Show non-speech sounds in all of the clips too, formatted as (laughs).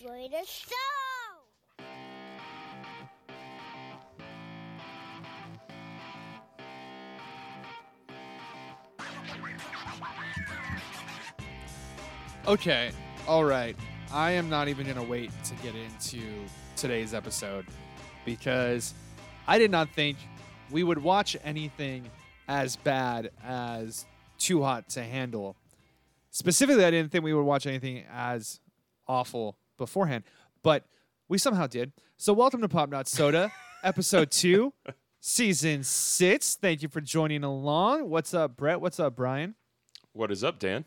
Enjoy the show! Okay, all right. I am not even going to wait to get into today's episode because I did not think we would watch anything as bad as Too Hot to Handle. Specifically, I didn't think we would watch anything as awful beforehand, but we somehow did. So, welcome to Pop Not Soda, (laughs) episode two, season six. Thank you for joining along. What's up, Brett? What's up, Brian? What is up, Dan?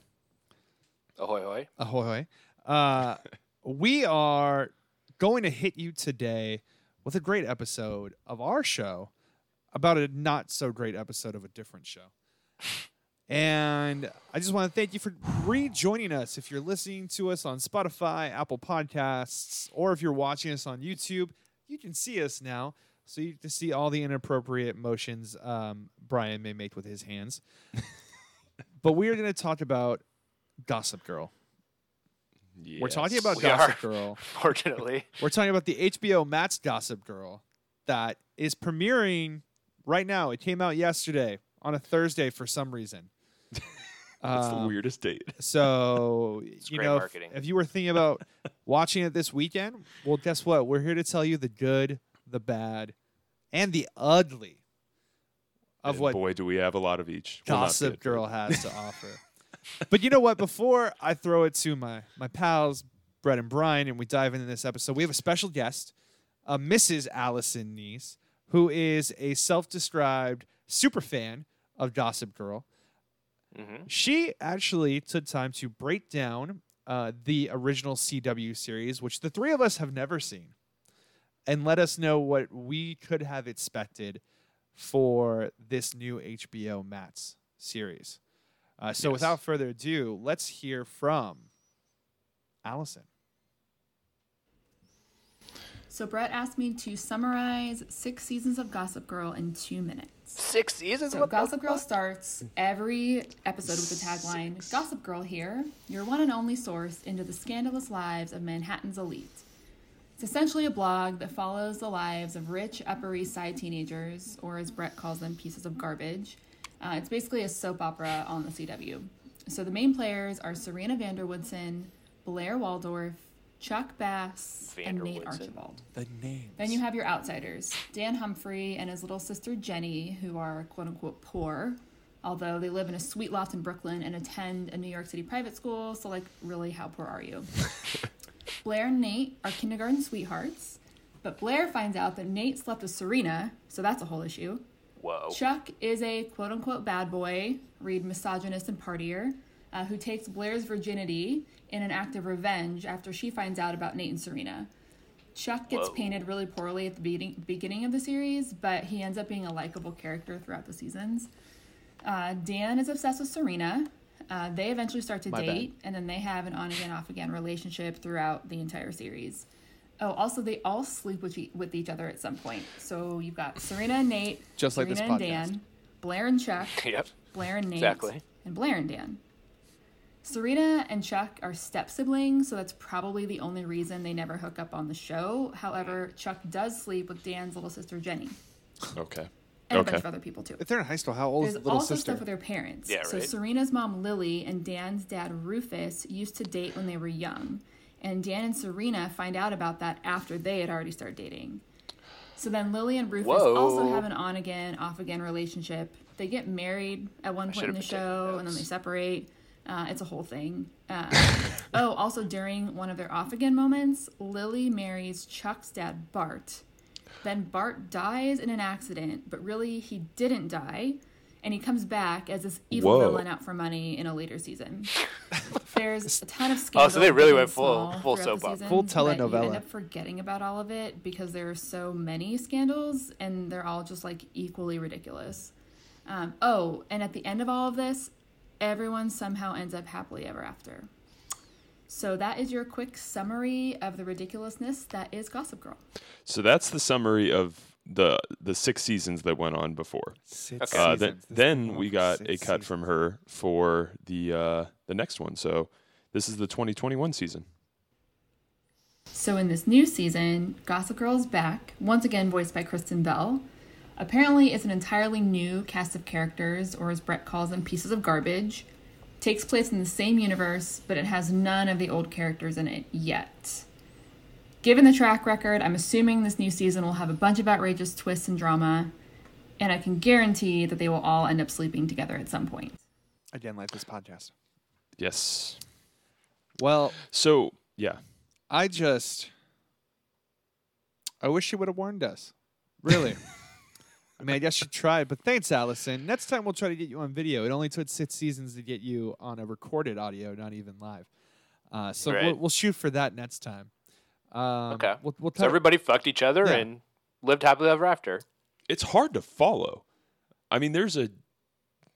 Ahoy, hoy. Ahoy, hoy. Uh, (laughs) we are going to hit you today with a great episode of our show about a not so great episode of a different show. And I just want to thank you for rejoining us. If you're listening to us on Spotify, Apple Podcasts, or if you're watching us on YouTube, you can see us now. So you can see all the inappropriate motions um, Brian may make with his hands. (laughs) but we are going to talk about Gossip Girl. We're talking about We Gossip are. Girl. (laughs) Fortunately, We're talking about the HBO Max Gossip Girl that is premiering right now. It came out yesterday on a Thursday for some reason. That's the Um, weirdest date. (laughs) So you great know, if, marketing. if you were thinking about (laughs) watching it this weekend, well, guess what? We're here to tell you the good, the bad, and the ugly of And what boy, do we have a lot of each. Gossip good, but- Girl has to (laughs) offer. But you know what? Before I throw it to my my pals, Brett and Brian, and we dive into this episode, we have a special guest, uh, Mrs. Allison Neese, who is a self-described super fan of Gossip Girl. Mhm. She actually took time to break down uh, the original CW series, which the three of us have never seen, and let us know what we could have expected for this new HBO Max series. Uh, so, Yes. without further ado, let's hear from Allison. So Brett asked me to summarize six seasons of Gossip Girl in two minutes. six seasons. So Gossip Girl starts every episode with the tagline Gossip Girl here, your one and only source into the scandalous lives of Manhattan's elite. It's essentially a blog that follows the lives of rich Upper East Side teenagers, or as Brett calls them, pieces of garbage. Uh, it's basically a soap opera on the CW. So the main players are Serena van der Woodsen, Blair Waldorf, Chuck Bass, and Nate Vanderwoodson. Archibald. The name. Then you have your outsiders Dan Humphrey and his little sister Jenny, who are quote unquote poor, although they live in a sweet loft in Brooklyn and attend a New York City private school. So, like, really, how poor are you? (laughs) Blair and Nate are kindergarten sweethearts, but Blair finds out that Nate slept with Serena, so that's a whole issue. Whoa. Chuck is a quote unquote bad boy, read misogynist and partier, uh, who takes Blair's virginity in an act of revenge after she finds out about Nate and Serena. Chuck gets Whoa. painted really poorly at the beginning, beginning of the series, but he ends up being a likable character throughout the seasons. Uh, Dan is obsessed with Serena. Uh, they eventually start to My bad. date, and then they have an on again, off again relationship throughout the entire series. Oh, also, they all sleep with, e- with each other at some point. So you've got Serena and Nate, Just like Serena this and. Dan, Blair and Chuck, (laughs) Yep. Blair and Nate, Exactly. and Blair and Dan. Serena and Chuck are step siblings, so that's probably the only reason they never hook up on the show. However, Chuck does sleep with Dan's little sister Jenny Okay. and a Okay. bunch of other people too. If they're in high school, how old is There's the little also sister? stuff with their parents. Yeah, So right. Serena's mom Lily and Dan's dad Rufus used to date when they were young, and Dan and Serena find out about that after they had already started dating. So then Lily and Rufus Whoa. also have an on again, off again relationship. They get married at one point in the show, and then they separate. Uh, it's a whole thing. Uh, oh, also during one of their off again moments, Lily marries Chuck's dad Bart. Then Bart dies in an accident, but really he didn't die, and he comes back as this evil Whoa. villain out for money in a later season. (laughs) There's a ton of scandals. Oh, so they really went full- full throughout soap opera. Full but You telenovela. end up forgetting about all of it because there are so many scandals, and they're all just like equally ridiculous. Um, oh, and at the end of all of this, everyone somehow ends up happily ever after. So that is your quick summary of the ridiculousness that is Gossip Girl. So that's the summary of the the six seasons that went on before. Six Okay. Uh, then then we got a cut seasons. from her for the uh, the next one. So this is the 2021 season. So, in this new season, Gossip Girl is back, once again voiced by Kristen Bell. Apparently, it's an entirely new cast of characters, or as Brett calls them, pieces of garbage. Takes place in the same universe, but it has none of the old characters in it yet. Given the track record, I'm assuming this new season will have a bunch of outrageous twists and drama, and I can guarantee that they will all end up sleeping together at some point. Again, like this podcast. Yes. Well, So yeah, I just, I wish she would have warned us. Really. (laughs) I mean, I guess you tried, but thanks, Allison. Next time we'll try to get you on video. It only took six seasons to get you on a recorded audio, not even live. Uh, so we'll, we'll shoot for that next time. Um, Okay. We'll, we'll So everybody fucked each other Yeah. and lived happily ever after. it's hard to follow. I mean, there's a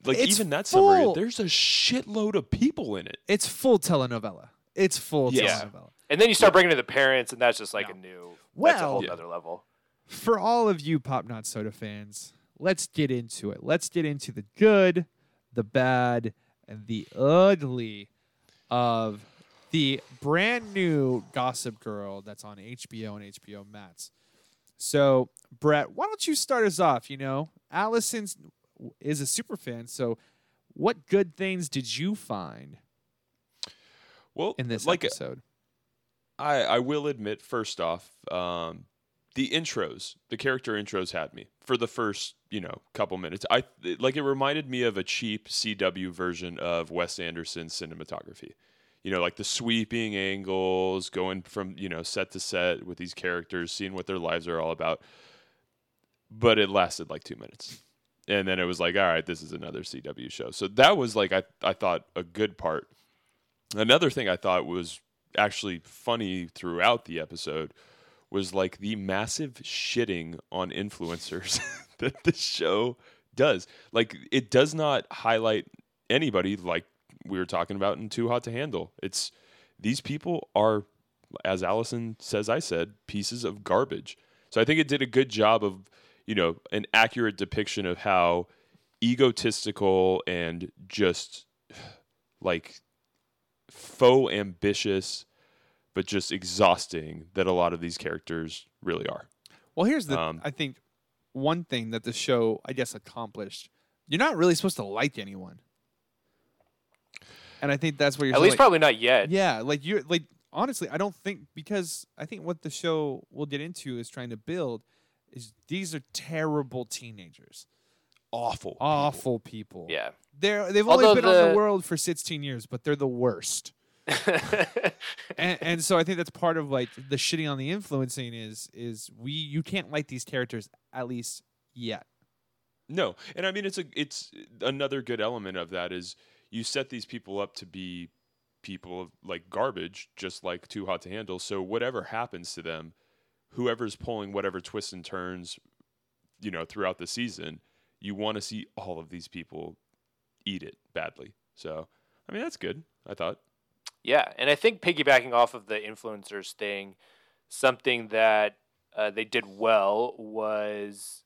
like It's even that full. summary. There's a shitload of people in it. it's full telenovela. It's full Yes. telenovela. And then you start bringing in the parents, and that's just like No. a new, that's a Well- whole Yeah. other level. For all of you Pop Not Soda fans, let's get into it. Let's get into the good, the bad, and the ugly of the brand new Gossip Girl that's on HBO and HBO Max. So, Brett, why don't you start us off? You know, Allison is a super fan. So, what good things did you find Well, in this like episode? I, I will admit, first off, um, the intros, the character intros had me for the first, you know, couple minutes. I like it reminded me of a cheap CW version of Wes Anderson's cinematography. You know, like the sweeping angles, going from you know set to set with these characters, seeing what their lives are all about. But it lasted like two minutes, and then it was like, all right, this is another CW show. So that was like I I thought a good part. Another thing I thought was actually funny throughout the episode was like the massive shitting on influencers (laughs) that the show does. Like it does not highlight anybody like we were talking about in Too Hot to Handle. It's these people are as Allison says I said pieces of garbage. So I think it did a good job of, you know, an accurate depiction of how egotistical and just like faux ambitious but just exhausting that a lot of these characters really are. Well, here's the Um, I think one thing that the show I guess accomplished. You're not really supposed to like anyone. And I think that's where you're At least like, probably not yet. Yeah, like you're like honestly, I don't think because I think what the show will get into is trying to build is these are terrible teenagers. Awful. Awful people. Yeah. They're they've Although only been on the the- world for 16 years, but they're the worst. (laughs) and, and so I think that's part of like the shitting on the influencing is is we you can't like these characters at least yet. No, and I mean it's a it's another good element of that is you set these people up to be people of like garbage, just like too hot to handle. So whatever happens to them, whoever's pulling whatever twists and turns, you know, throughout the season, you want to see all of these people eat it badly. So I mean that's good. I thought. Yeah, and I think piggybacking off of the influencers thing, something that uh, they did well was,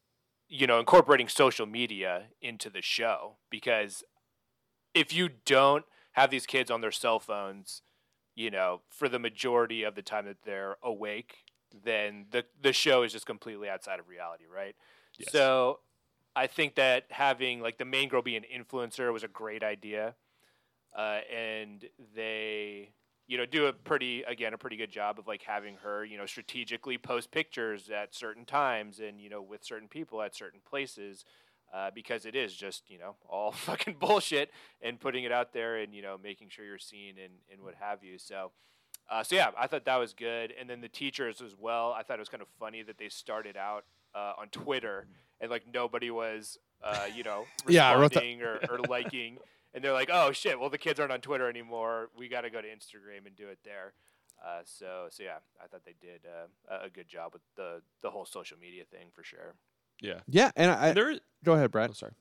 you know, incorporating social media into the show because if you don't have these kids on their cell phones, you know, for the majority of the time that they're awake, then the the show is just completely outside of reality, right? Yes. So I think that having like the main girl be an influencer was a great idea uh, and they you know do a pretty again a pretty good job of like having her you know strategically post pictures at certain times and you know with certain people at certain places uh, because it is just you know all (laughs) fucking bullshit and putting it out there and you know making sure you're seen and, and what have you. So uh, so yeah i thought that was good. And then the teachers as well i thought it was kind of funny that they started out uh, on twitter and like nobody was uh, you know (laughs) Yeah, I wrote that- responding or, or liking and they're like, "Oh shit! Well, the kids aren't on Twitter anymore. We got to go to Instagram and do it there." Uh, so, so yeah, I thought they did uh, a- a good job with the the whole social media thing for sure. Yeah. Yeah, and I And there go ahead, Brett. Oh, sorry.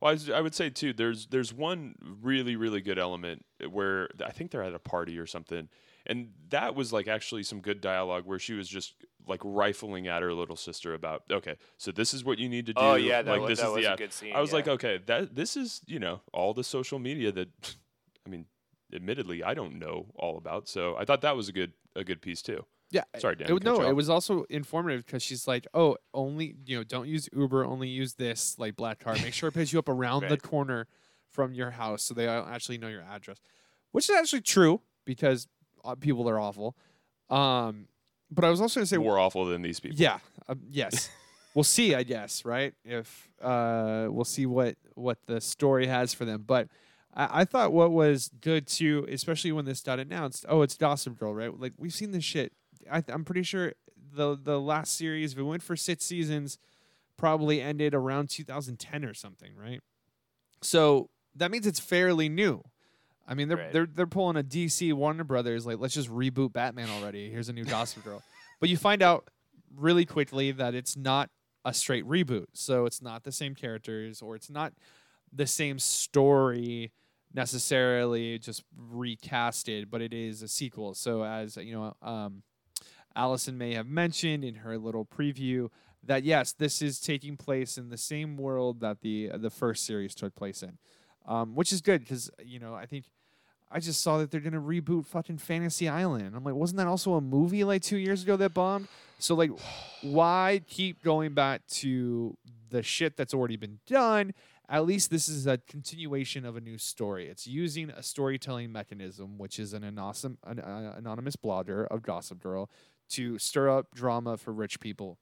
Well, I, was, I would say too. There's there's one really really good element where I think they're at a party or something, and that was like actually some good dialogue where she was just like rifling at her little sister about okay, so this is what you need to oh, do. Oh yeah, that like was, this that is was the a good scene. I was yeah. like, okay, that this is you know all the social media that, (laughs) I mean, admittedly I don't know all about. So I thought that was a good a good piece too. Yeah, Sorry, Dan. It, no, it was also informative because she's like, "Oh, only you know, don't use Uber. Only use this like black car. Make sure it picks you up around the corner from your house, so they don't actually know your address." Which is actually true because people are awful. Um, but I was also gonna say, more awful than these people. yeah, um, yes, (laughs) we'll see. I guess right if uh, we'll see what what the story has for them, but. I I thought what was good too, especially when this got announced. Oh, it's Gossip Girl, right? Like we've seen this shit. I, I'm pretty sure the the last series, if it went for six seasons, probably ended around 2010 or something, right? So that means it's fairly new. I mean, they're Right. they're they're pulling a DC Warner Brothers like let's just reboot Batman already. Here's a new Gossip Girl, (laughs) but you find out really quickly that it's not a straight reboot. So it's not the same characters or it's not the same story necessarily just recasted, but it is a sequel. So as you know, um, Allison may have mentioned in her little preview that yes, this is taking place in the same world that the the first series took place in, um, which is good because you know I think I just saw that they're gonna reboot fucking Fantasy Island. I'm like, wasn't that also a movie like two years ago that bombed? So like, why keep going back to the shit that's already been done? At least this is a continuation of a new story. It's using a storytelling mechanism, which is an anonymous, an, uh, anonymous blogger of Gossip Girl, to stir up drama for rich people.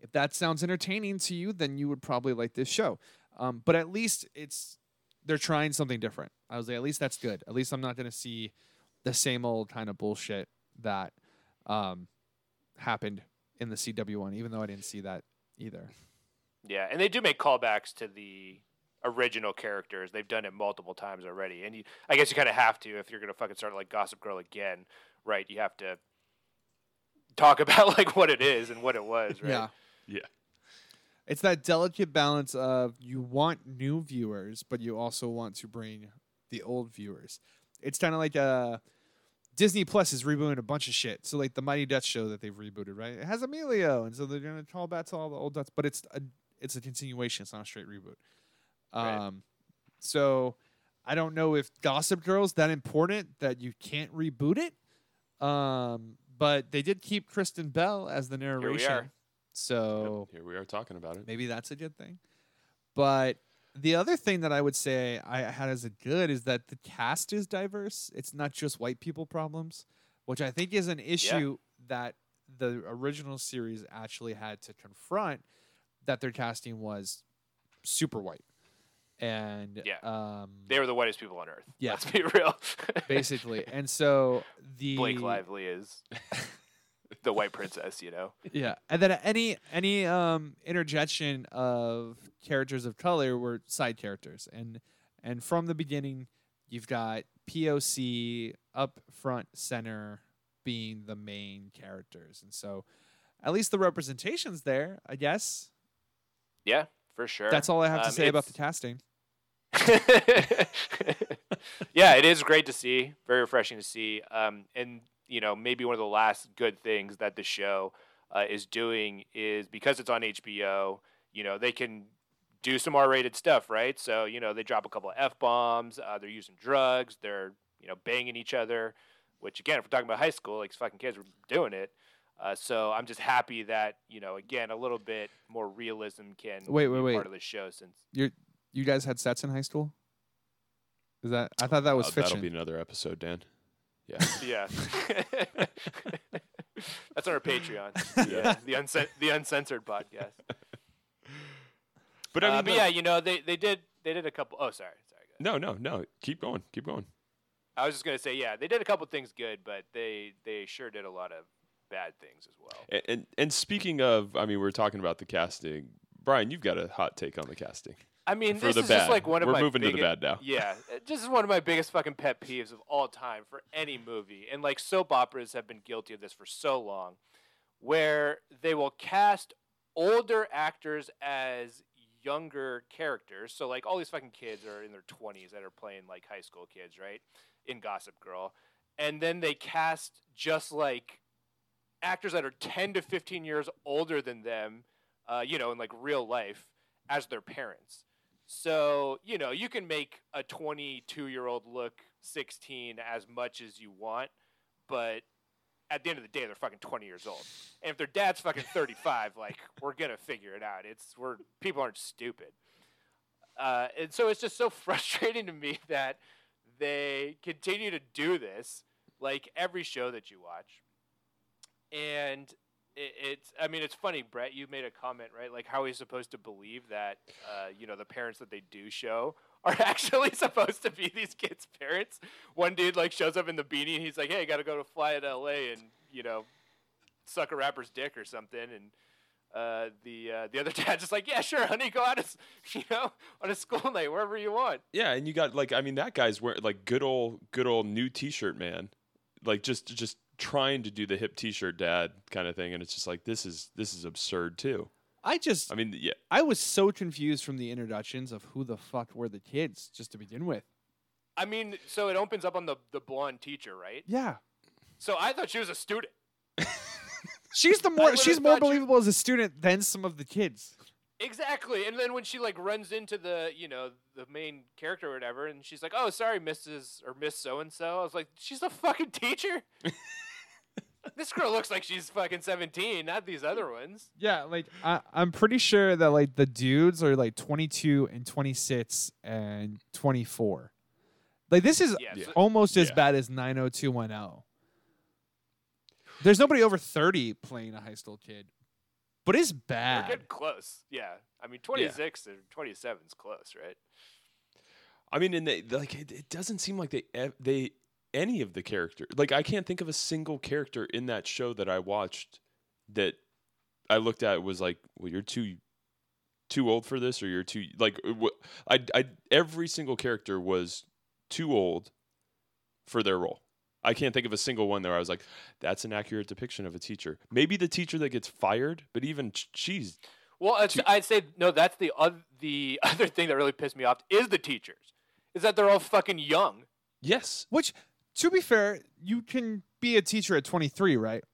If that sounds entertaining to you, then you would probably like this show. Um, but at least it's they're trying something different. I was like, at least that's good. At least I'm not going to see the same old kind of bullshit that um, happened in the CW one, even though I didn't see that either. Yeah, and they do make callbacks to the original characters. They've done it multiple times already, and you, I guess you kind of have to if you're gonna fucking start like Gossip Girl again, right? You have to talk (laughs) about like what it is and what it was, right? Yeah. Yeah. It's that delicate balance of you want new viewers, but you also want to bring the old viewers. It's kind of like uh, Disney Plus is rebooting a bunch of shit. So like the Mighty Ducks show that they've rebooted, right? It has Emilio, and so they're gonna call back to all the old Ducks, but it's a it's a continuation. It's not a straight reboot. Right. Um, so I don't know if Gossip Girl's that important that you can't reboot it. Um, but they did keep Kristen Bell as the narration. So Yep, here we are talking about it. maybe that's a good thing. But the other thing that I would say I had as a good is that the cast is diverse. It's not just white people problems, which I think is an issue that the original series actually had to confront that their casting was super white. And Yeah. um They were the whitest people on earth. Yeah. Let's be (laughs) real. basically. And so the Blake Lively is (laughs) the white princess, you know. yeah and then any any um interjection of characters of color were side characters and and from the beginning you've got poc up front center being the main characters and so at least the representation's there i guess Yeah, for sure. that's all i have to Um, say about the casting (laughs) yeah, it is great to see. Very refreshing to see. Um, and you know, maybe one of the last good things that the show uh, is doing is because it's on HBO. You know, they can do some R-rated stuff, right? So you know, they drop a couple of f bombs. Uh, they're using drugs. They're you know banging each other. Which again, if we're talking about high school, like fucking kids were doing it. Uh, so I'm just happy that you know, again, a little bit more realism can Wait, be wait, wait. part of the show since you you guys had sets in high school is that i thought that was Uh, fiction that'll be another episode, Dan. (laughs) Yeah. Yeah. (laughs) That's on our Patreon. Yeah. The the uncensored podcast. But I Uh, but the- yeah, you know, they, they did they did a couple oh sorry, sorry. Go ahead. no, no, no. Keep going. Keep going. I was just gonna say, yeah, they did a couple things good, but they they sure did a lot of bad things as well. And, and and speaking of, I mean, we're talking about the casting. Brian, you've got a hot take on the casting I mean, for this is bad. just like one of we're my moving to the bad now. (laughs) Yeah, this is one of my biggest fucking pet peeves of all time for any movie. And like soap operas have been guilty of this for so long, where they will cast older actors as younger characters. So like all these fucking kids are in their 20s that are playing like high school kids, right? In Gossip Girl. And then they cast just like actors that are 10 to 15 years older than them, uh, you know, in like real life as their parents. So, you know, you can make a 22 year old look 16 as much as you want, but at the end of the day, they're fucking 20 years old. And if their dad's fucking 35, like we're gonna figure it out. It's we're people aren't stupid. Uh, and so it's just so (laughs) frustrating to me that they continue to do this, like every show that you watch. And it, it's, I mean, it's funny, Brett. You made a comment, right? Like how he's supposed to believe that, uh, you know, the parents that they do show (laughs) are actually (laughs) supposed to be these kids' parents. One dude like shows up in the beanie and he's like, "Hey, I got to go to fly to L.A. and you know, suck a rapper's dick or something." And uh, the uh, the other (laughs) dad's just like, "Yeah, sure, honey, go out, as, you know, on a school night wherever you want." Yeah, and you got like I mean that guy's wearing like good old good old new T-shirt man, like just just trying to do the hip T-shirt dad kind of thing, and it's just like this is this is absurd too. I just I mean, yeah, I was so confused from the introductions of who the fuck were the kids just to begin with. I mean, so it opens up on the the blonde teacher, right? Yeah. So I thought she was a student. (laughs) She's the more she's more thought you- believable as a student than some of the kids. Exactly. And then when she like runs into the, you know, the main character or whatever, and she's like, "Oh, sorry, Mrs. or Miss So and So," I was like, "She's a fucking teacher." (laughs) this girl looks like she's fucking seventeen, not these other ones. Yeah, like I, I'm pretty sure that like the dudes are like 22 and 26 and 24. Like this is Yeah, so- almost as Yeah. bad as 90210. There's nobody over 30 playing a high school kid, but it's They're bad. getting close. Yeah. I mean, twenty six or twenty seven is close, right? I mean, and they like it, it doesn't seem like they they any of the character like I can't think of a single character in that show that I watched that I looked at was like, well, you're too too old for this, or you're too like uh, I I every single character was too old for their role. I can't think of a single one there. I was like, that's an accurate depiction of a teacher. Maybe the teacher that gets fired, but even she's Well, it's, Two- I'd say no. That's the oth- the (laughs) other thing that really pissed me off is the teachers. Is that they're all fucking young. yes, Which, to be fair, you can be a teacher at 23, right?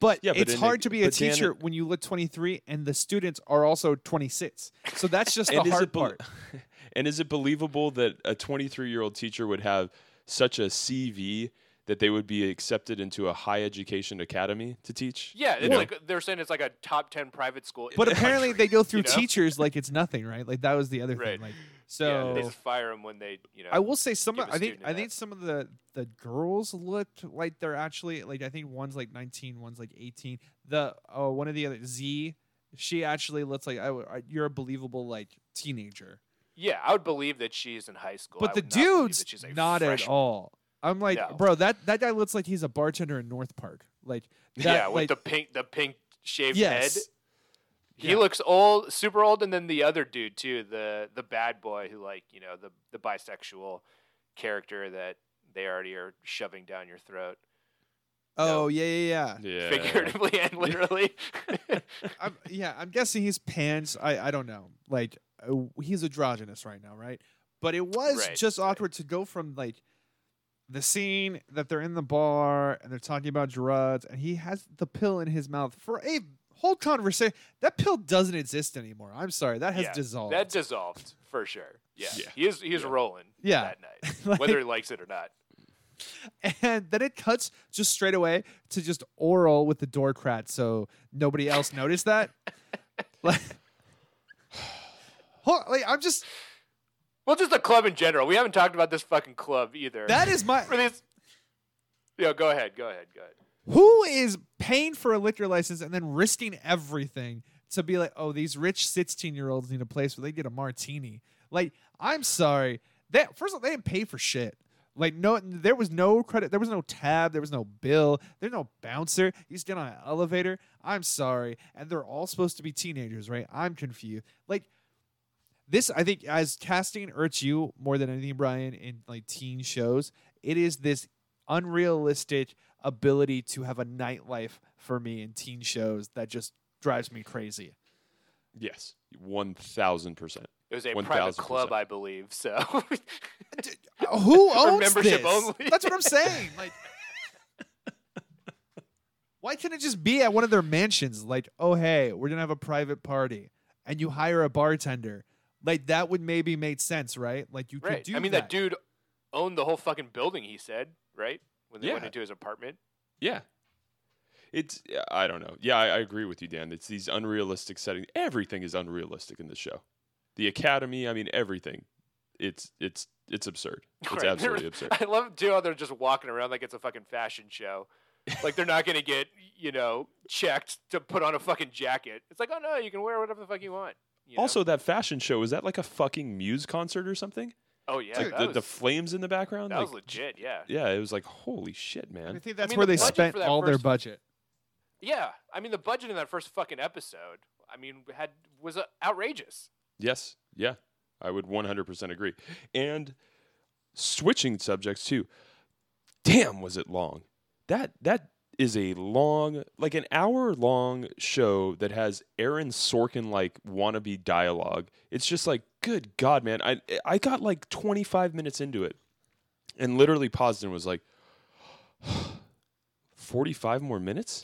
But Yeah, it's hard a- to be a but Dan- teacher when you look 23 and the students are also 26. So that's just (laughs) the hard it bel- part. (laughs) and is it believable that a 23 year old teacher would have such a CV that they would be accepted into a high education academy to teach? Yeah, it's know? like they're saying it's like a top ten private school. in But the apparently country, they go through you know? teachers like it's (laughs) nothing, right? Like that was the other Right. thing. Like Yeah, so they just fire them when they, you know. I will say some give of, a I think I an think F. some of the the girls looked like they're actually like I think one's like 19, one's like 18. The oh one of the other Z she actually looks like I, w- I- you're a believable like teenager. yeah, I would believe that she's in high school. But I the would not dude's that she's a not at all. I'm like, No. bro, that that guy looks like he's a bartender in North Park. Like that, yeah, with like, the pink, the pink shaved yes. head. He Yeah. looks old, super old, and then the other dude too, the the bad boy who like you know the the bisexual character that they already are shoving down your throat, Oh yeah, yeah, yeah. Yeah. figuratively (laughs) and literally. (laughs) I'm, yeah, I'm guessing he's pants. I I don't know. Like uh, he's androgynous right now, right? But it was Right, just right. awkward to go from like the scene that they're in the bar and they're talking about drugs, and he has the pill in his mouth for a whole conversation. That pill doesn't exist anymore. I'm sorry, that has Yeah, dissolved. That dissolved for sure. Yeah, Yeah. he is he is Yeah. rolling Yeah. that night, (laughs) Like- whether he likes it or not. and then it cuts just straight away to just oral with the door cracked, so nobody else noticed that. (laughs) like, (sighs) Hold- like, I'm just Well, just the club in general. We haven't talked about this fucking club either. that is my for this. Yeah, go ahead, go ahead, go ahead. who is paying for a liquor license and then risking everything to be like, oh, these rich 16 year olds need a place where they get a martini. Like, I'm sorry. That first of all, they didn't pay for shit. Like no, there was no credit. There was no tab. There was no bill. There's no bouncer. You just get on an elevator. I'm sorry, and they're all supposed to be teenagers, right? I'm confused. Like this, I think, as casting hurts you more than anything, Brian, in like teen shows. It is this unrealistic ability to have a nightlife for me in teen shows that just drives me crazy. Yes, one thousand percent. It was a 1000%. private club, I believe. So (laughs) uh, Who (laughs) owns membership this? only. That's what I'm saying. Like, (laughs) why can't it just be at one of their mansions? Like, oh hey, we're gonna have a private party, and you hire a bartender. Like that would maybe make sense, right? Like you could right. do. I mean, that. dude owned the whole fucking building. He said, right, when they went into his apartment. Yeah. It's I don't know. Yeah, I, I agree with you, Dan. It's these unrealistic settings. Everything is unrealistic in this show. The academy, I mean, everything. It's it's it's absurd. (laughs) It's Right. absolutely absurd. (laughs) I love too how they're just walking around like it's a fucking fashion show. like they're not gonna get you know checked to put on a fucking jacket. It's like oh no, you can wear whatever the fuck you want. You know? Also, that fashion show is that like a fucking Muse concert or something? oh yeah, like the, was, the flames in the background. that like, was legit. Yeah, yeah, it was like holy shit, man. I man. think that's mean, where the they spent for that all their budget. yeah. I mean the budget in that first fucking episode, I mean had was uh, outrageous. Yes, yeah, I would 100% agree. And switching subjects too. Damn, was it long? That that is a long, like an hour long show that has Aaron Sorkin like wannabe dialogue. It's just like, good God, man! I I got like 25 minutes into it, and literally paused and was like, (sighs) 45 more minutes.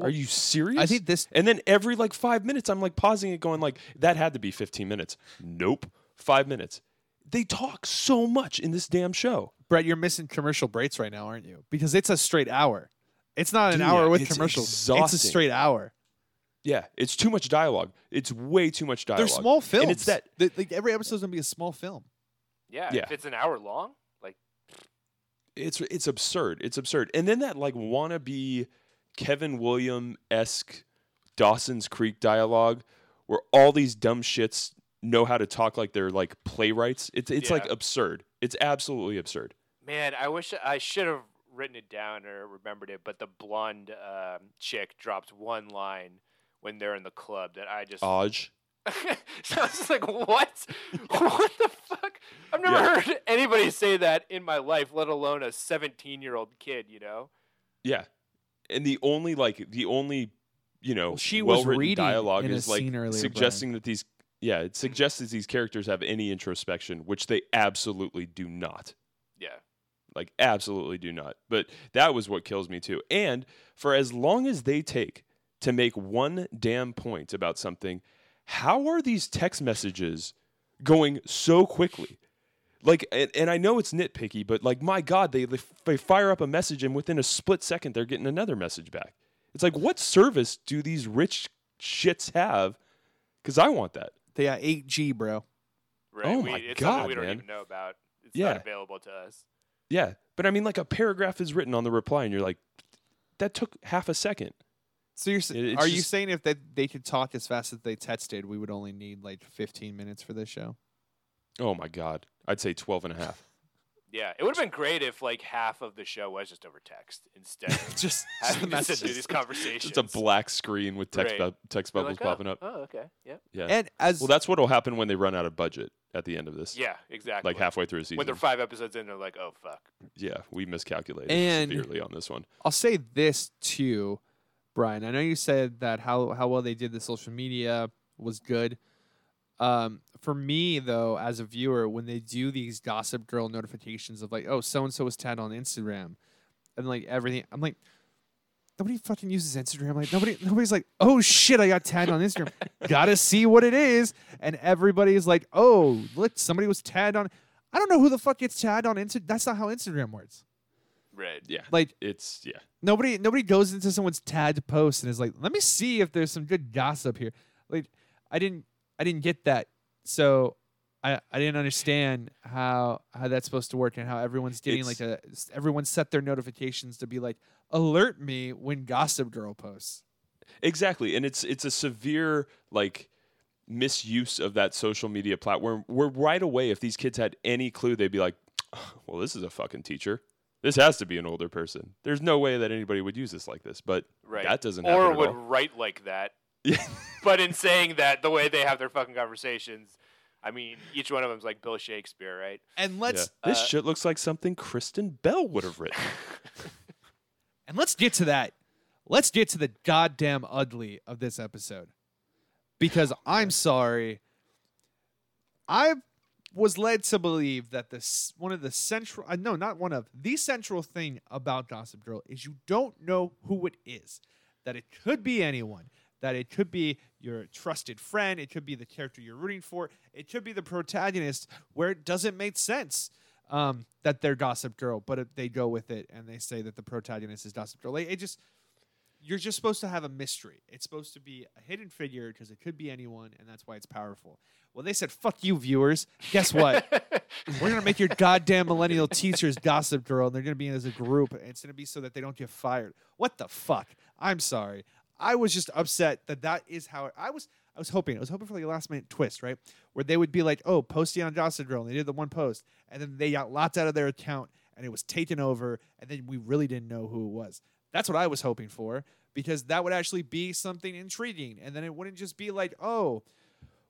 Are you serious? I think this And then every like five minutes, I'm like pausing it, going like, that had to be 15 minutes. Nope, five minutes. They talk so much in this damn show. Brett, you're missing commercial breaks right now, aren't you? Because it's a straight hour. It's not an Dude, hour yeah, with it's commercials. It's exhausting. a straight hour. Yeah, it's too much dialogue. It's way too much dialogue. They're small films. And it's that They- like every episode's gonna be a small film. Yeah, Yeah. if it's an hour long, like it's it's absurd. It's absurd. And then that like wannabe Kevin William esque Dawson's Creek dialogue, where all these dumb shits know how to talk like they're like playwrights. It's it's like Yeah. absurd. It's absolutely absurd. man, I wish I should have written it down or remembered it. But the blonde um, chick drops one line when they're in the club that I just Aj. (laughs) so I was just like, what? (laughs) what the fuck? I've never Yeah. heard anybody say that in my life, let alone a 17 year old kid, you know? Yeah. And the only like the only you know Well, she was well-written reading dialogue is like scene earlier, suggesting that these yeah, it suggests that these characters have any introspection, which they absolutely do not. Yeah. Like absolutely do not. But that was what kills me too. And for as long as they take to make one damn point about something, how are these text messages going so quickly? Like, and, and I know it's nitpicky, but like, my God, they they fire up a message and within a split second they're getting another message back. It's like, what service do these rich shits have? Because I want that. They got 8G, bro. Right. Oh we, my it's God, we don't man. even know about. It's Yeah. not available to us. Yeah, but I mean, like a paragraph is written on the reply, and you're like, that took half a second. So you're, It- it's are you just- saying if they, they could talk as fast as they texted, we would only need like 15 minutes for this show? Oh my God, I'd say 12 and a half. (laughs) Yeah. It would have been great if like half of the show was just over text instead of (laughs) just, just (laughs) the having to sit through these conversations. It's a black screen with text Right. bu- text bubbles like, oh, popping up. Oh, okay. Yeah. Yeah. And as well, that's what'll happen when they run out of budget at the end of this. Yeah, exactly. Like halfway through a season. when they're five episodes in, they're like, oh, fuck. yeah, we miscalculated And- severely on this one. I'll say this too, Brian. I know you said that how how well they did the social media was good. Um, for me though, as a viewer, when they do these Gossip Girl notifications of like, oh, so and so was tagged on Instagram, and like everything, I'm like, nobody fucking uses Instagram. Like nobody, nobody's like, oh shit, I got tagged on Instagram. Gotta see what it is, and everybody's like, oh, look, somebody was tagged on. I don't know who the fuck gets tagged on Instagram. That's not how Instagram works. Right. Yeah. Like It's yeah. Nobody nobody goes into someone's tagged post and is like, "Let me see if there's some good gossip here." Like I didn't I didn't get that. So I I didn't understand how how that's supposed to work and how everyone's getting like a everyone set their notifications to be like, "Alert me when Gossip Girl posts." Exactly. And it's it's a severe like misuse of that social media platform where right away if these kids had any clue they'd be like, "Well, this is a fucking teacher. This has to be an older person. There's no way that anybody would use this like this." But Right. that doesn't happen or would all. write like that. (laughs) But in saying that, the way they have their fucking conversations, I mean, each one of them's like Bill Shakespeare, right? And let's This uh, shit looks like something Kristen Bell would have written. (laughs) and let's get to that. Let's get to the goddamn ugly of this episode. Because (laughs) I'm sorry. I was led to believe that this one of the central uh, no, not one of the central thing about Gossip Girl is you don't know who it is. That it could be anyone. That it could be your trusted friend. It could be the character you're rooting for. It could be the protagonist where it doesn't make sense. um, that they're Gossip Girl, but it, they go with it and they say that the protagonist is Gossip Girl. Like, it just you're just supposed to have a mystery. It's supposed to be a hidden figure because it could be anyone, and that's why it's powerful. Well, they said, "Fuck you, viewers." Guess what? (laughs) We're gonna make your goddamn millennial teachers Gossip Girl, and they're gonna be in as a group. And it's gonna be so that they don't get fired. What the fuck? I'm sorry. I was just upset that that is how I was. I was hoping. I was hoping for like a last minute twist, right? Where they would be like, "Oh, posting on Gossip Girl," and they did the one post, and then they got lots out of their account, and it was taken over, and then we really didn't know who it was. That's what I was hoping for because that would actually be something intriguing, and then it wouldn't just be like, "Oh,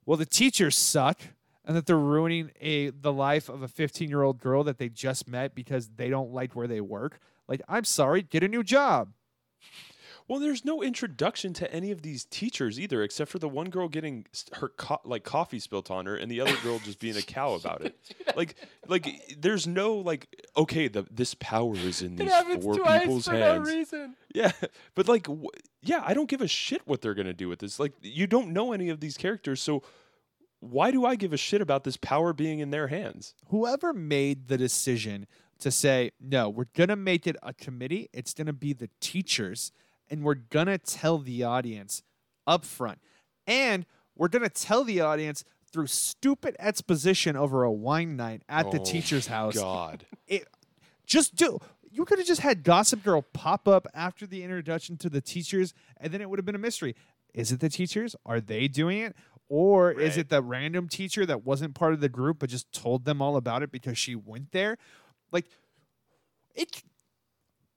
well, the teachers suck." And that they're ruining a the life of a 15 year old girl that they just met because they don't like where they work. Like, I'm sorry, get a new job. Well, there's no introduction to any of these teachers either, except for the one girl getting her co- like coffee spilt on her, and the other girl just being a cow about it. (laughs) Like, like there's no like, okay, the this power is in It these happens four twice people's for no hands. reason. Yeah, (laughs) but like, wh- yeah, I don't give a shit what they're gonna do with this. Like, you don't know any of these characters, so why do I give a shit about this power being in their hands? whoever made the decision to say, no, we're going to make it a committee, it's going to be the teachers, and we're to tell the audience up front. And we're to tell the audience through stupid exposition over a wine night at the Oh, teacher's house. God, It, just do. You could have just had Gossip Girl pop up after the introduction to the teachers, and then it would have been a mystery. Is it the teachers? Are they doing it? Or is it the random teacher that wasn't part of the group but just told them all about it because she went there? Like, it.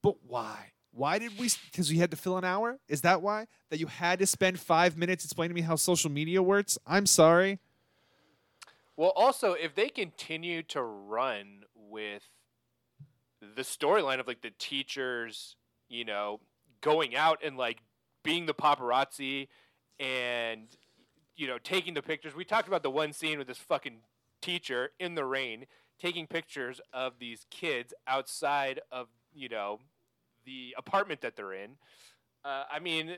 But why? Why did we? Because we had to fill an hour. Is that why? That you had to spend five minutes explaining to me how social media works? I'm sorry. Well, also, if they continue to run with the storyline of like the teachers, you know, going out and like being the paparazzi and you know taking the pictures. We talked about the one scene with this fucking teacher in the rain taking pictures of these kids outside of you know the apartment that they're in. Uh, I mean,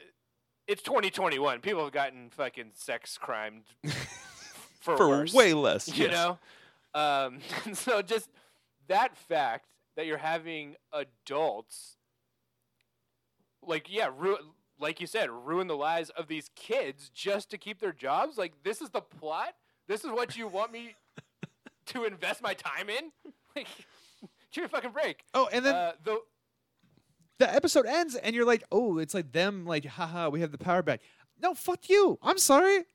it's 2021. People have gotten fucking sex crimed (laughs) for, for worse way less. you yes. know um, (laughs) so just that fact that you're having adults like yeah ru- like you said ruin the lives of these kids just to keep their jobs like this is the plot this is what you want me (laughs) to invest my time in like give me a fucking break Oh, and then uh, the the episode ends and you're like, oh, it's like them, like, haha, we have the power back. No, fuck you. I'm sorry.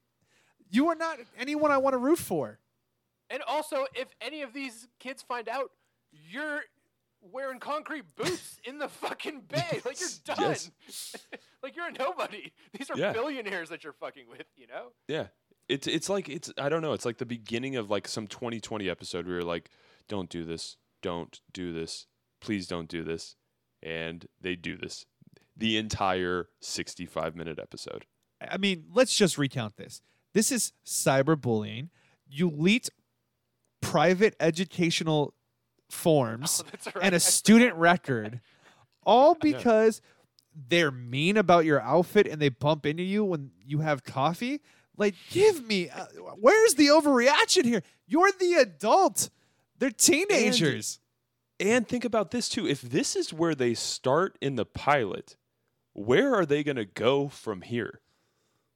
You are not anyone I want to root for. And also, if any of these kids find out you're wearing concrete boots in the fucking bay, (laughs) like you're done. Yes. (laughs) like you're a nobody. These are Yeah. billionaires that you're fucking with, you know? Yeah. It's it's like it's I don't know, it's like the beginning of like some 2020 episode where you're like, Don't do this. Don't do this. Please don't do this. And they do this. The entire 65 minute episode. I mean, let's just recount this. This is cyberbullying. You leaked private educational forms (laughs) Oh, right. and a student record, all because they're mean about your outfit and they bump into you when you have coffee. Like, give me, uh, where's the overreaction here? You're the adult. They're teenagers. And think about this too. If this is where they start in the pilot, where are they going to go from here?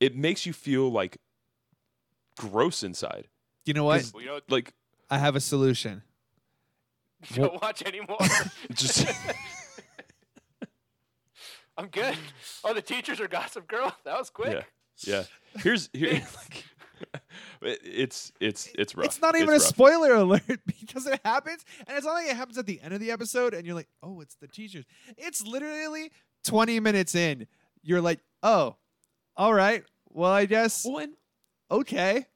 It makes you feel like gross inside. you know what? Well, you know, Like I have a solution. don't watch anymore. (laughs) just (laughs) I'm good. Oh, the teachers are Gossip Girl. That was quick. yeah. Yeah. Here's here (laughs) like it- (laughs) it's it's it's rough. It's not even a rough. spoiler alert (laughs) because it happens, and it's not like it happens at the end of the episode, and you're like, "Oh, it's the teachers." It's literally 20 minutes in. You're like, "Oh, all right. Well, I guess Well, and okay."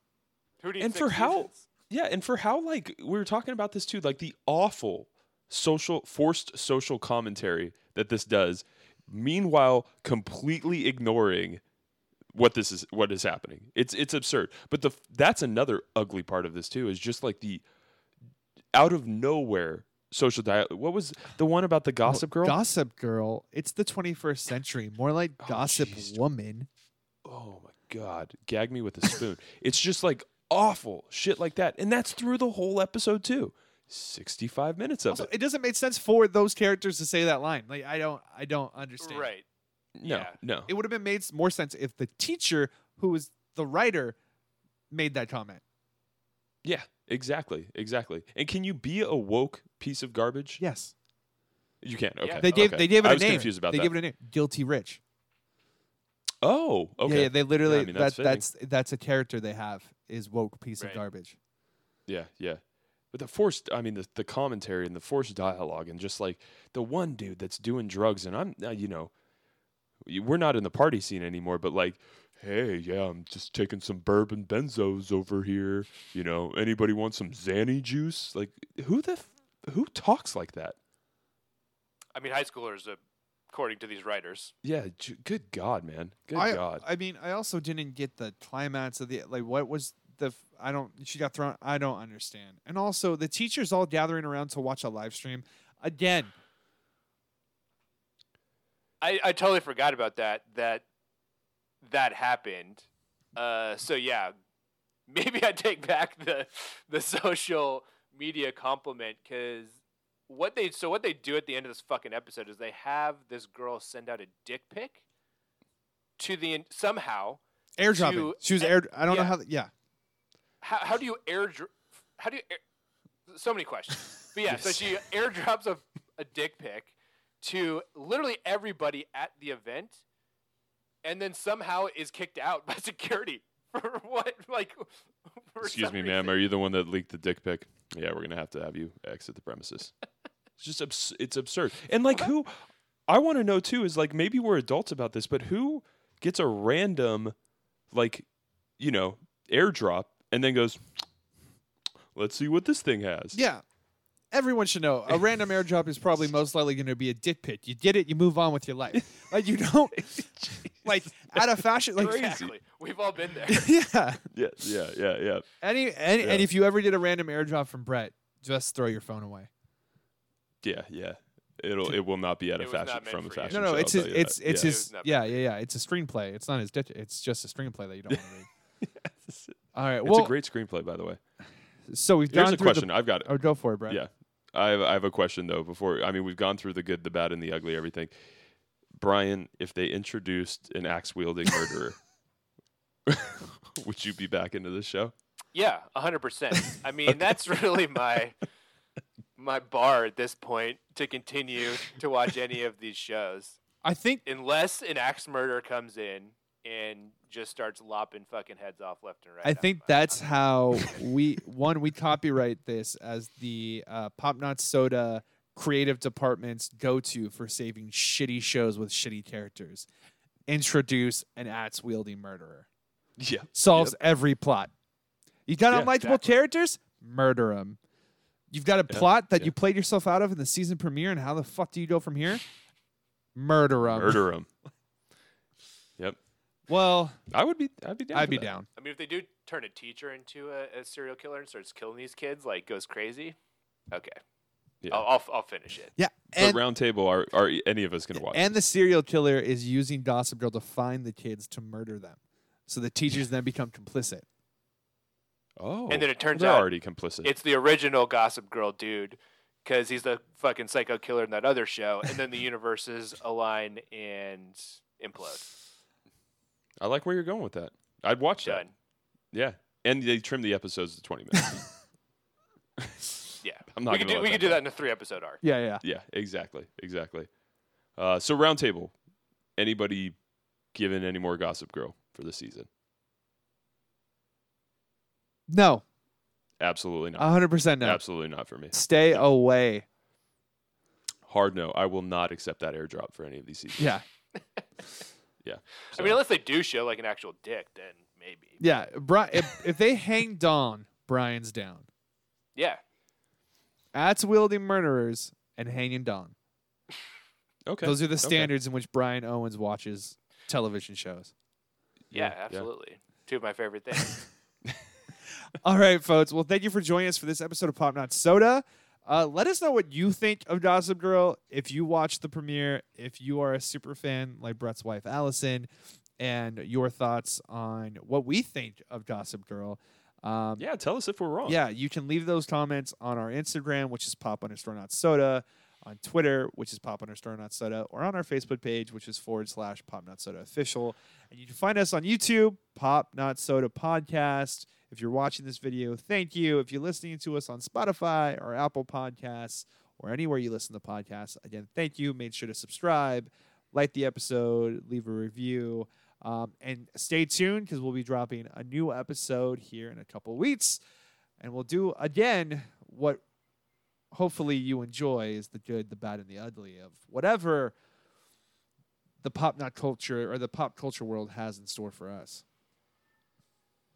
Who And for how- seasons? Yeah, and for how like we were talking about this too, like the awful social forced social commentary that this does, meanwhile completely ignoring what this is what is happening. It's it's absurd. But the that's another ugly part of this too is just like the out of nowhere social dialogue. What was the one about the gossip girl? Gossip Girl. It's the 21st century. More like Oh, Gossip jeez. Woman. oh my god, gag me with a spoon. it's just like awful shit like that. And that's through the whole episode too. 65 minutes of Also, it. it doesn't make sense for those characters to say that line. Like I don't, I don't understand. Right. No, yeah. no. It would have been made more sense if the teacher, who was the writer, made that comment. Yeah, exactly, exactly. And can you be a woke piece of garbage? Yes, You can. Okay. they gave okay. they gave it I a was name. confused about they that. gave it a name. Guilty Rich. oh, okay. Yeah, yeah, they literally I mean, that's that that's that's a character they have is woke piece Right. of garbage. Yeah, yeah. But the forced, I mean, the, the commentary and the forced dialogue, and just like the one dude that's doing drugs, and I'm, uh, you know, we're not in the party scene anymore, but like, hey, yeah, I'm just taking some bourbon benzos over here. You know, anybody want some Xanny juice? Like, who the, f- who talks like that? I mean, high schoolers, uh, according to these writers. Yeah, ju- good God, man. Good I, God. I mean, I also didn't get the climax of the like. What was the? f- I don't. She got thrown. I don't understand. And also, the teachers all gathering around to watch a live stream. Again, I, I totally forgot about that. That that happened. Uh, so yeah, (laughs) maybe I take back the the social media compliment because what they so what they do at the end of this fucking episode is they have this girl send out a dick pic to the in- somehow. airdropping. To- She was air. I don't know yeah. how. Yeah. How how do you air? How do you? Air, so many questions. But yeah, so she airdrops a a dick pic to literally everybody at the event, and then somehow is kicked out (laughs) by security for what? Like, for Excuse some me, ma'am. Are you the one that leaked the dick pic? Yeah, we're gonna have to have you exit the premises. it's just abs- it's absurd. And like who I want to know too is like maybe we're adults about this, but who gets a random like you know airdrop and then goes, let's see what this thing has. Yeah. Everyone should know a (laughs) random airdrop is probably most likely going to be a dick pic. You get it, you move on with your life. (laughs) Like you don't (laughs) like out of fashion. Like Exactly. We've all been there. yeah. yeah, yeah, yeah, yeah. Any and, Yeah. and if you ever did a random airdrop from Brett, just throw your phone away. Yeah, yeah. It'll it will not be out a It was not fashion from a for you. fashion No, no, show, it's his, it's that. it's yeah. His not yeah yeah yeah. It's a screenplay. It's not his ditch. It's just a screenplay that you don't want to read. All right, it's All right. a great screenplay, by the way. So we've Here's gone a through question. The, I've got it. oh, go for it, Brett. Yeah. I have, I have a question though. Before I mean, we've gone through the good, the bad, and the ugly, everything. Brian, if they introduced an axe wielding murderer, (laughs) would you be back into the show? Yeah, hundred percent. I mean, that's really my my bar at this point to continue to watch any of these shows, I think unless an axe murder comes in and just starts lopping fucking heads off left and right. I think that's (laughs) how we one we copyright this as the uh, Pop Not Soda creative department's go to for saving shitty shows with shitty characters. Introduce an axe wielding murderer. (laughs) Yeah. Solves every plot. You got Yeah, unlikable exactly. characters? Murder them. You've got a Yeah, plot that yeah. you played yourself out of in the season premiere, and how the fuck do you go from here? Murder them. Murder him. (laughs) Yep. Well, I would be. I'd be down. I'd be that. down. I mean, if they do turn a teacher into a, a serial killer and starts killing these kids, like goes crazy, okay, Yeah. I'll, I'll I'll finish it. Yeah, But and round table, are are any of us gonna watch? and the serial killer is using Gossip Girl to find the kids to murder them. So the teachers then become complicit. oh, And then it turns they're out already complicit. It's the original Gossip Girl dude because he's the fucking psycho killer in that other show, and then the (laughs) universes align and implode. I like where you're going with that. I'd watch that. Yeah, and they trim the episodes to 20 minutes. (laughs) Yeah, I'm not we could do we that could do that in a three episode arc. Yeah, yeah. yeah, exactly, exactly. Uh, so roundtable. Anybody given any more Gossip Girl for the season? No, Absolutely not. hundred percent no. Absolutely not for me. Stay away. Hard no. I will not accept that airdrop for any of these seasons. Yeah, (laughs) Yeah. I mean, unless they do show like an actual dick, then maybe. yeah. Bri- if, if they hang Dawn, Brian's down. Yeah, Axe wielding murderers and hanging Dawn. okay. Those are the okay. standards in which Brian Owens watches television shows. yeah, Yeah, yeah. absolutely. Two of my favorite things. (laughs) All right, folks. Well, thank you for joining us for this episode of Pop Not Soda. Uh, let us know what you think of Gossip Girl. If you watched the premiere, if you are a super fan like Brett's wife Allison, and your thoughts on what we think of Gossip Girl. Um, Yeah, tell us if we're wrong. yeah, you can leave those comments on our Instagram, which is pop underscore not soda, on Twitter, which is pop underscore not soda, or on our Facebook page, which is forward slash pop not soda official. And you can find us on YouTube, pop not soda podcast. If you're watching this video, thank you. If you're listening to us on Spotify or Apple Podcasts or anywhere you listen to podcasts, again, thank you. Make sure to subscribe, like the episode, leave a review. Um, and stay tuned because we'll be dropping a new episode here in a couple weeks. And we'll do again what hopefully you enjoy is the good, the bad, and the ugly of whatever the pop not culture or the pop culture world has in store for us.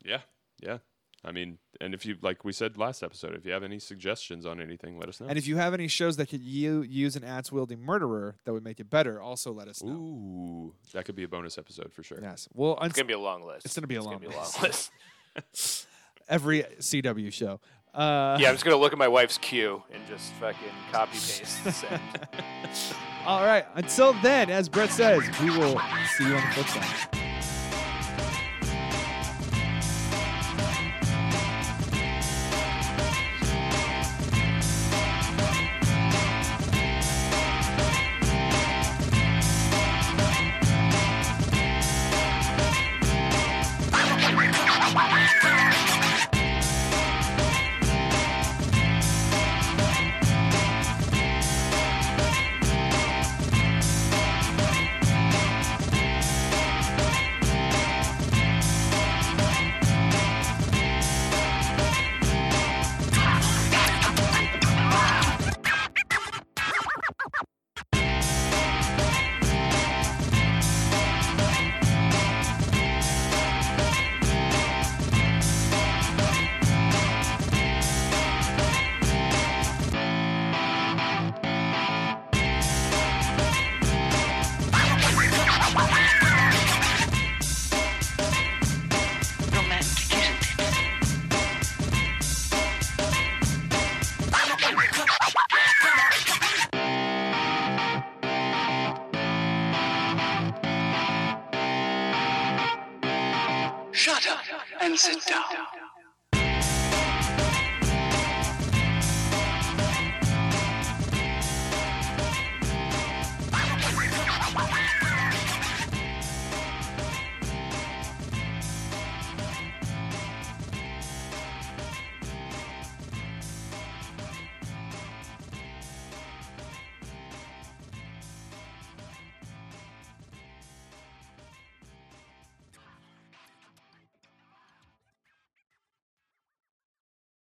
Yeah. Yeah. I mean, and if you like we said last episode, if you have any suggestions on anything, let us know. And if you have any shows that could u- use an axe wielding murderer that would make it better, also let us know. Ooh, that could be a bonus episode for sure. Yes. Well, It's gonna be a long list. It's gonna be a long gonna be a list. long list. (laughs) (laughs) every CW show. Uh, yeah, I'm just gonna look at my wife's queue and just fucking copy paste. Send. (laughs) All right. Until then, as Brett says, we will see you on the flip side.